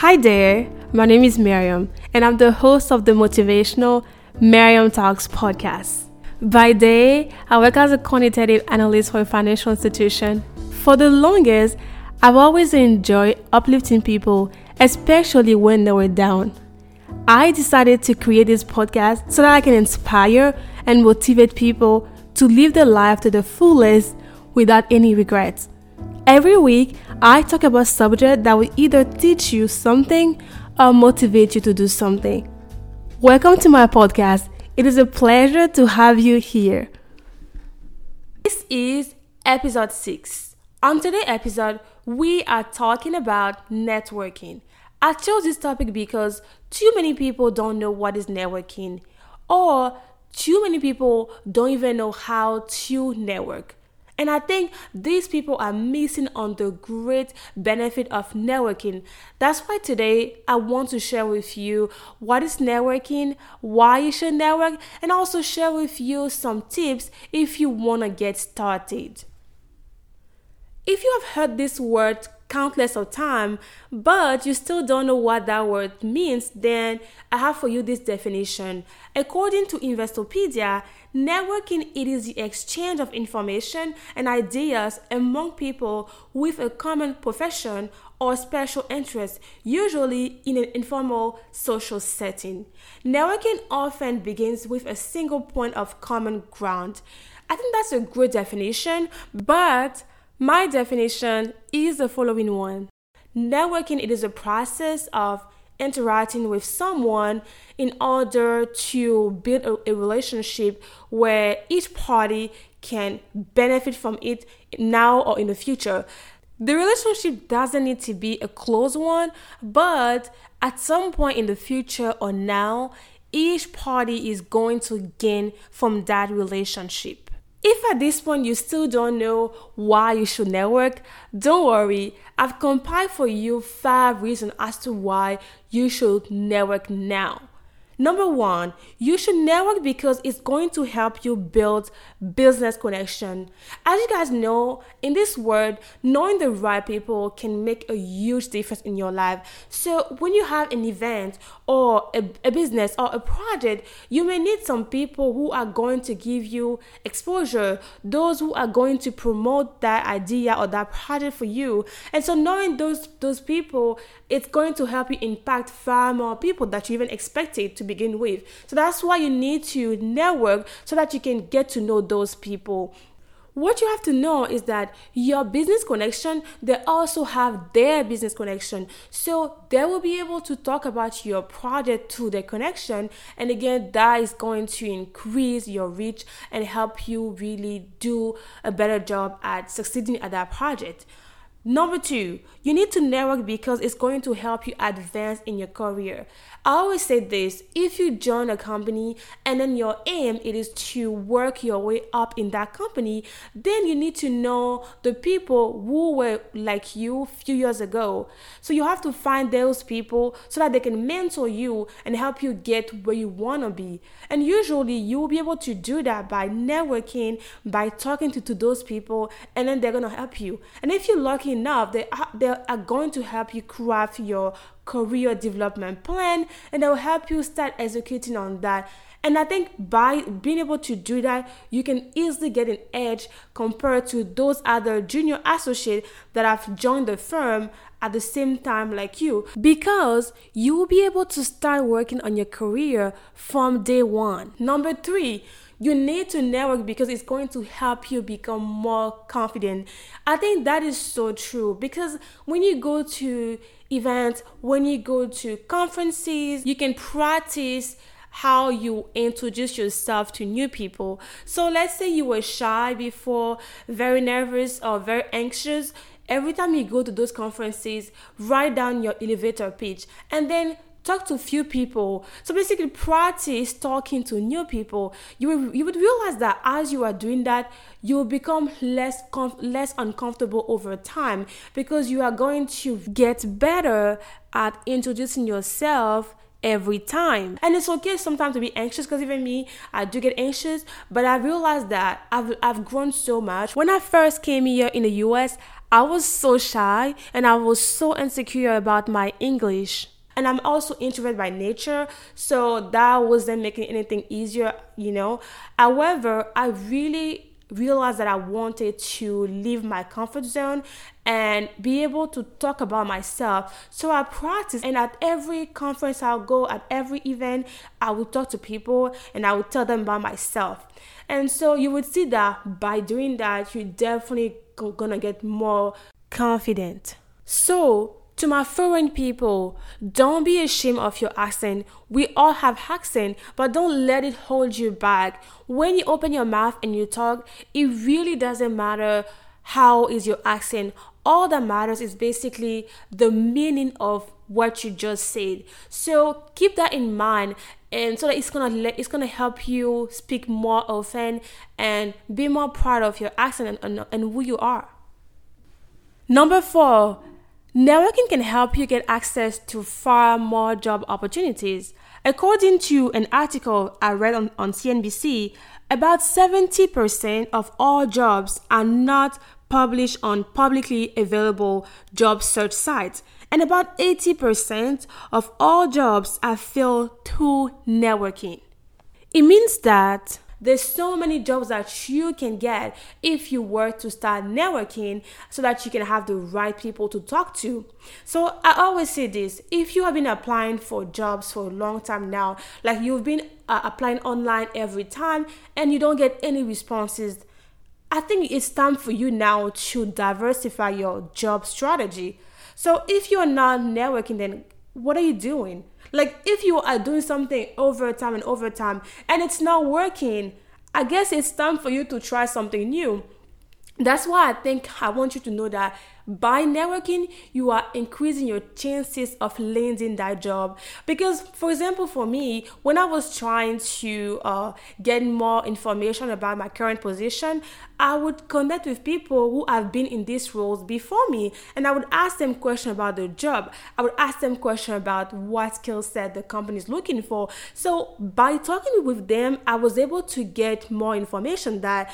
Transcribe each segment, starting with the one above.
Hi there, my name is Miriam, and I'm the host of the motivational Miriam Talks podcast. By day, I work as a quantitative analyst for a financial institution. For the longest, I've always enjoyed uplifting people, especially when they were down. I decided to create this podcast so that I can inspire and motivate people to live their life to the fullest without any regrets. Every week, I talk about subject that will either teach you something or motivate you to do something. Welcome to my podcast. It is a pleasure to have you here. This is episode 6. On today's episode, we are talking about networking. I chose this topic because too many people don't know what is networking, or too many people don't even know how to network. And I think these people are missing on the great benefit of networking. That's why today I want to share with you what is networking, why you should network, and also share with you some tips if you want to get started. If you have heard this word countless of time, but you still don't know what that word means, then I have for you this definition. According to Investopedia, networking it is the exchange of information and ideas among people with a common profession or special interest, usually in an informal social setting. Networking often begins with a single point of common ground. I think that's a good definition, but my definition is the following one. Networking it is a process of interacting with someone in order to build a, a, relationship where each party can benefit from it now or in the future. The relationship doesn't need to be a close one, but at some point in the future or now, each party is going to gain from that relationship. If at this point you still don't know why you should network, don't worry. I've compiled for you five reasons as to why you should network now. Number one, you should network because it's going to help you build business connection. As you guys know, in this world, knowing the right people can make a huge difference in your life. So when you have an event or a, a business or a project, you may need some people who are going to give you exposure, those who are going to promote that idea or that project for you. And so knowing those those people, it's going to help you impact far more people that you even expected to begin with. So that's why you need to network so that you can get to know those people what you have to know is that your business connection they also have their business connection so they will be able to talk about your project to their connection and again that is going to increase your reach and help you really do a better job at succeeding at that project Number two, you need to network because it's going to help you advance in your career. I always say this if you join a company and then your aim it is to work your way up in that company, then you need to know the people who were like you a few years ago. So you have to find those people so that they can mentor you and help you get where you want to be. And usually you will be able to do that by networking, by talking to, to those people, and then they're going to help you. And if you're lucky enough, they are, they are going to help you craft your career development plan and they will help you start executing on that. And I think by being able to do that, you can easily get an edge compared to those other junior associates that have joined the firm at the same time like you because you will be able to start working on your career from day one. Number three, you need to network because it's going to help you become more confident. I think that is so true because when you go to events, when you go to conferences, you can practice how you introduce yourself to new people. So let's say you were shy before, very nervous or very anxious. Every time you go to those conferences, write down your elevator pitch and then talk to few people. So basically, practice talking to new people. You will, you would realize that as you are doing that, you will become less comf- less uncomfortable over time because you are going to get better at introducing yourself every time. And it's okay sometimes to be anxious because even me, I do get anxious, but I realized that I've, I've grown so much. When I first came here in the US, I was so shy and I was so insecure about my English. And I'm also introvert by nature, so that wasn't making anything easier, you know. However, I really realized that I wanted to leave my comfort zone and be able to talk about myself. So I practice, and at every conference I'll go, at every event, I will talk to people and I will tell them about myself. And so you would see that by doing that, you're definitely gonna get more confident. So to my foreign people, don't be ashamed of your accent. We all have accent, but don't let it hold you back. When you open your mouth and you talk, it really doesn't matter how is your accent. All that matters is basically the meaning of what you just said. So keep that in mind and so that it's gonna it's gonna help you speak more often and be more proud of your accent and, and, and who you are. Number four, Networking can help you get access to far more job opportunities. According to an article I read on, on CNBC, about 70% of all jobs are not published on publicly available job search sites, and about 80% of all jobs are filled through networking. It means that there's so many jobs that you can get if you were to start networking so that you can have the right people to talk to. So I always say this if you have been applying for jobs for a long time now, like you've been uh, applying online every time and you don't get any responses, I think it's time for you now to diversify your job strategy. So if you're not networking, then what are you doing? Like if you are doing something over time and over time and it's not working, I guess it's time for you to try something new. That's why I think I want you to know that by networking, you are increasing your chances of landing that job. Because, for example, for me, when I was trying to uh, get more information about my current position, I would connect with people who have been in these roles before me, and I would ask them questions about the job. I would ask them questions about what skill set the company is looking for. So, by talking with them, I was able to get more information that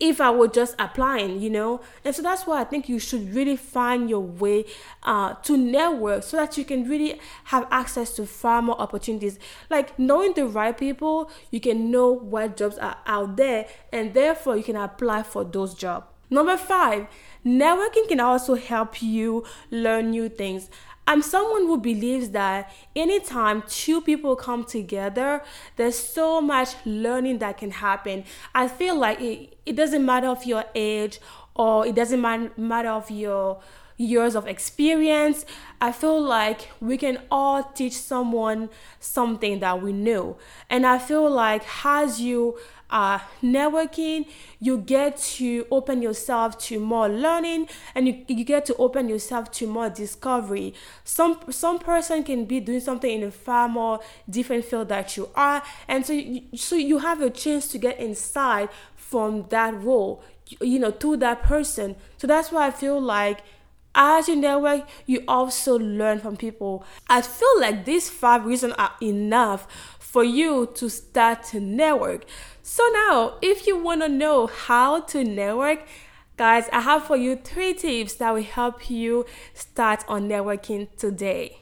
if I were just applying, you know? And so that's why I think you should really find your way uh, to network so that you can really have access to far more opportunities. Like knowing the right people, you can know what jobs are out there and therefore you can apply for those jobs. Number five, networking can also help you learn new things. I'm someone who believes that anytime two people come together, there's so much learning that can happen. I feel like it, it doesn't matter of your age or it doesn't matter of your years of experience. I feel like we can all teach someone something that we know. And I feel like as you uh, networking, you get to open yourself to more learning and you, you get to open yourself to more discovery. Some some person can be doing something in a far more different field that you are, and so you, so you have a chance to get inside from that role, you know, to that person. So that's why I feel like as you network, you also learn from people. I feel like these five reasons are enough for you to start to network. So now, if you want to know how to network, guys, I have for you three tips that will help you start on networking today.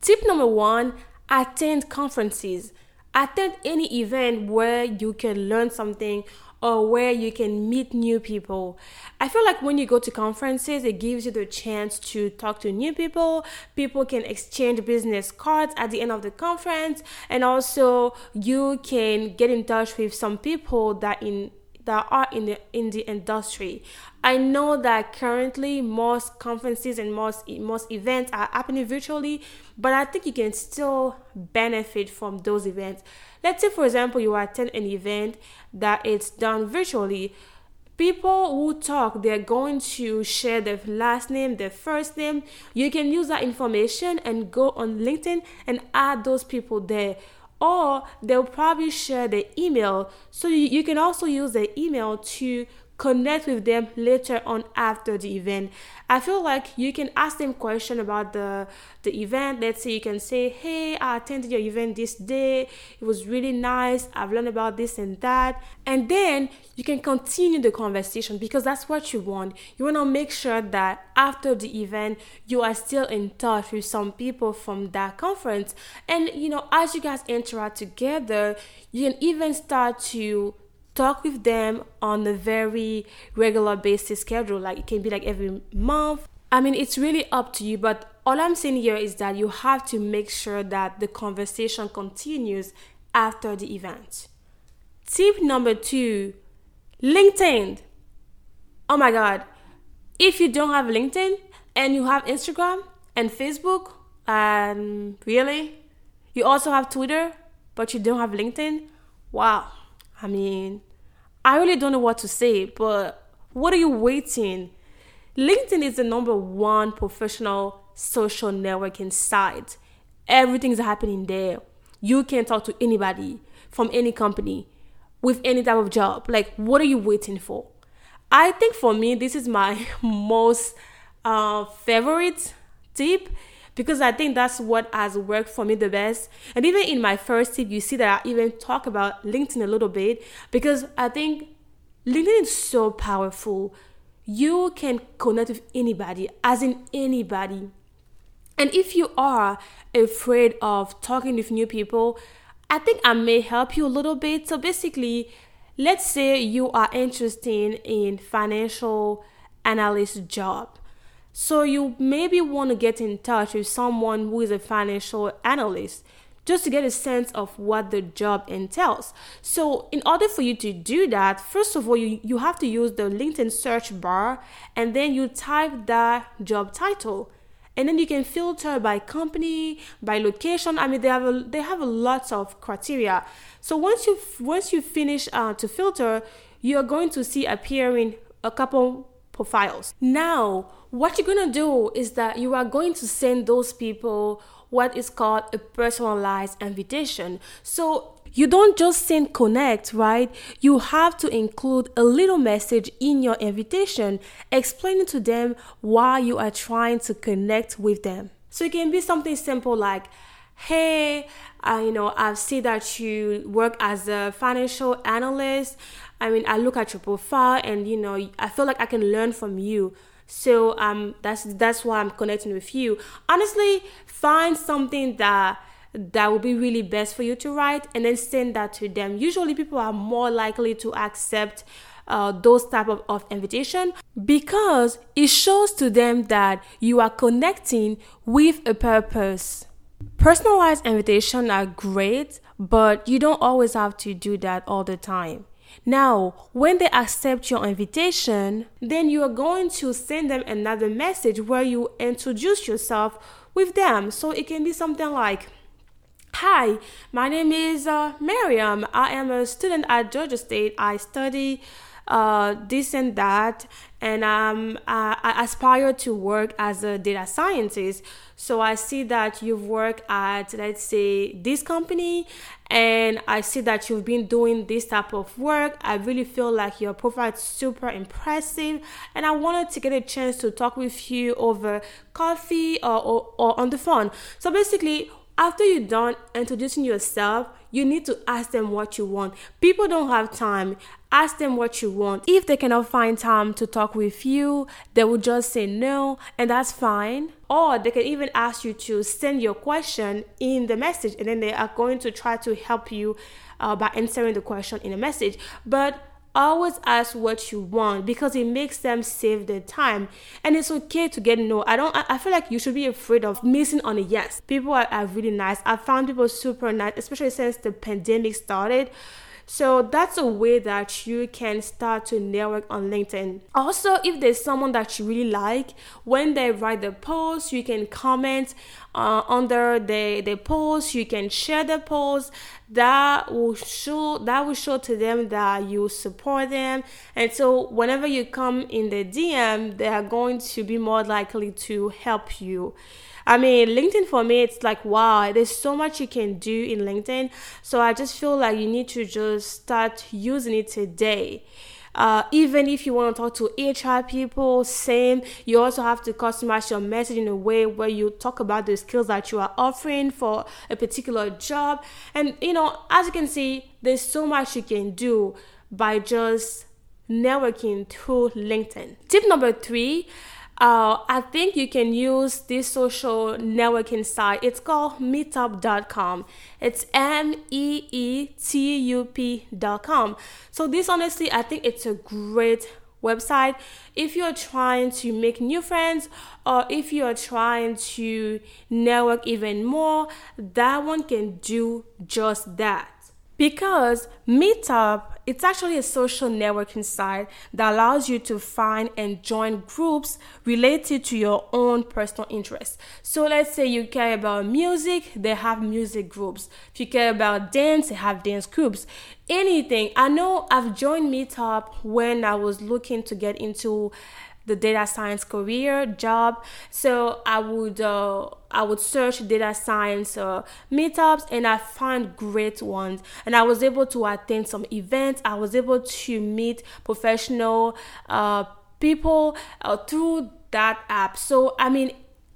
Tip number one attend conferences. Attend any event where you can learn something or where you can meet new people. I feel like when you go to conferences, it gives you the chance to talk to new people. People can exchange business cards at the end of the conference, and also you can get in touch with some people that in that are in the in the industry. I know that currently most conferences and most most events are happening virtually, but I think you can still benefit from those events. Let's say for example you attend an event that it's done virtually. People who talk, they're going to share their last name, their first name. You can use that information and go on LinkedIn and add those people there or they'll probably share the email. So you, you can also use the email to connect with them later on after the event. I feel like you can ask them question about the the event. Let's say you can say, "Hey, I attended your event this day. It was really nice. I've learned about this and that." And then you can continue the conversation because that's what you want. You want to make sure that after the event, you are still in touch with some people from that conference. And you know, as you guys interact together, you can even start to talk with them on a very regular basis schedule like it can be like every month. I mean it's really up to you but all i'm saying here is that you have to make sure that the conversation continues after the event. Tip number two linkedin. Oh my god. If you don't have linkedin and you have instagram and facebook and really? You also have twitter but you don't have linkedin? Wow I mean, I really don't know what to say, but what are you waiting? LinkedIn is the number one professional social networking site. Everything's happening there. You can talk to anybody from any company with any type of job. Like, what are you waiting for? I think for me, this is my most uh, favorite tip because I think that's what has worked for me the best. And even in my first tip, you see that I even talk about LinkedIn a little bit because I think LinkedIn is so powerful. You can connect with anybody, as in anybody. And if you are afraid of talking with new people, I think I may help you a little bit. So basically, let's say you are interested in financial analyst job so you maybe want to get in touch with someone who is a financial analyst just to get a sense of what the job entails. So, in order for you to do that, first of all, you, you have to use the LinkedIn search bar and then you type that job title. And then you can filter by company, by location. I mean, they have a, they have a lot of criteria. So once you once you finish uh, to filter, you are going to see appearing a couple profiles. Now, what you're gonna do is that you are going to send those people what is called a personalized invitation. So you don't just send connect, right? You have to include a little message in your invitation explaining to them why you are trying to connect with them. So it can be something simple like, hey, uh, you know, I see that you work as a financial analyst. I mean, I look at your profile and, you know, I feel like I can learn from you. So um, that's that's why I'm connecting with you. Honestly, find something that that will be really best for you to write and then send that to them. Usually, people are more likely to accept uh, those type of, of invitation because it shows to them that you are connecting with a purpose. Personalized invitation are great, but you don't always have to do that all the time. Now, when they accept your invitation, then you are going to send them another message where you introduce yourself with them. So it can be something like, Hi, my name is uh, Miriam. I am a student at Georgia State. I study uh, this and that, and um, I, I aspire to work as a data scientist. So I see that you've worked at, let's say, this company, and I see that you've been doing this type of work. I really feel like your profile is super impressive, and I wanted to get a chance to talk with you over coffee or, or, or on the phone. So basically, after you're done introducing yourself, you need to ask them what you want. People don't have time. Ask them what you want. If they cannot find time to talk with you, they will just say no, and that's fine. Or they can even ask you to send your question in the message, and then they are going to try to help you uh, by answering the question in a message. But always ask what you want because it makes them save their time and it's okay to get no i don't i, feel like you should be afraid of missing on a yes people are, are really nice i found people super nice especially since the pandemic started so that's a way that you can start to network on LinkedIn. Also, if there's someone that you really like, when they write the post, you can comment uh, under the, the post, you can share the post. That will show that will show to them that you support them. And so whenever you come in the DM, they are going to be more likely to help you. I mean, LinkedIn for me, it's like, wow, there's so much you can do in LinkedIn. So I just feel like you need to just start using it today. Uh, even if you want to talk to HR people, same. You also have to customize your message in a way where you talk about the skills that you are offering for a particular job. And you know, as you can see, there's so much you can do by just networking through LinkedIn. Tip number three uh, I think you can use this social networking site. It's called meetup.com. It's M E E T U P.com. So, this honestly, I think it's a great website if you're trying to make new friends or if you're trying to network even more that one can do just that because Meetup, it's actually a social networking site that allows you to find and join groups related to your own personal interests. So let's say you care about music, they have music groups. If you care about dance, they have dance groups. Anything. I know I've joined Meetup when I was looking to get into the data science career job. So i would uh, i would search data science uh, meetups and i found great ones. And i was able to attend some events. I was able to meet professional uh, people uh, through that app. So i mean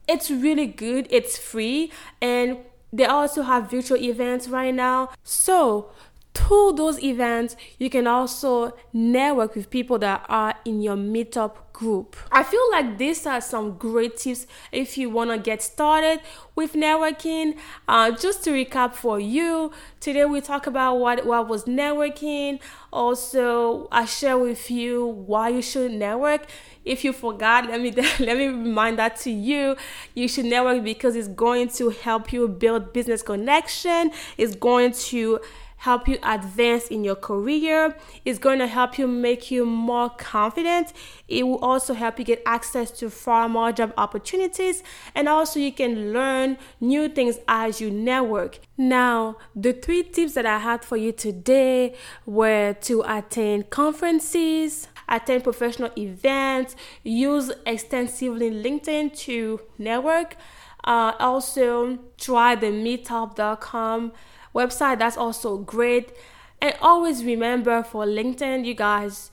it's really good. It's free. And they also have virtual events right now. So through those events, you can also network with people that are in your meetup group. I feel like these are some great tips if you want to get started with networking. Uh, just to recap for you, today we talk about what, what was networking. Also, I share with you why you should network. If you forgot, let me let me remind that to you. You should network because it's going to help you build business connection. It's going to help you advance in your career. It's going to help you make you more confident. It will also help you get access to far more job opportunities. And also, you can learn new things as you network. Now, the three tips that I had for you today were to attend conferences, attend professional events, use extensively LinkedIn to network. Uh, also, try the meetup.com website. That's also great. And always remember for LinkedIn, you guys,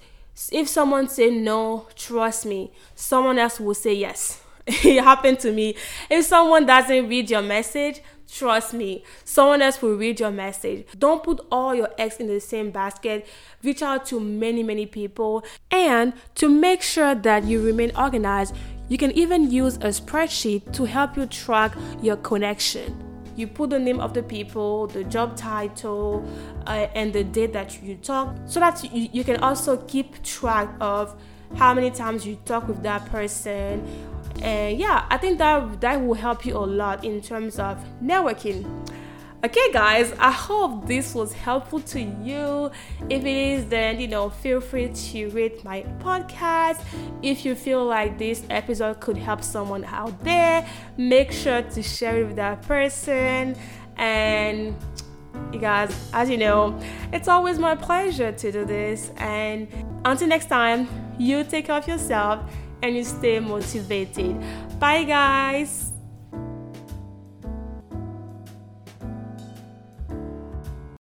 if someone say no, trust me, someone else will say yes. it happened to me. If someone doesn't read your message, trust me, someone else will read your message. Don't put all your eggs in the same basket. Reach out to many, many people. And to make sure that you remain organized, you can even use a spreadsheet to help you track your connection you put the name of the people, the job title, uh, and the date that you talk, so that you, you can also keep track of how many times you talk with that person. And yeah, I think that that will help you a lot in terms of networking. Okay, guys, I hope this was helpful to you. If it is, then you know, feel free to rate my podcast. If you feel like this episode could help someone out there, make sure to share it with that person. And you guys, as you know, it's always my pleasure to do this. And until next time, you take care of yourself and you stay motivated. Bye, guys.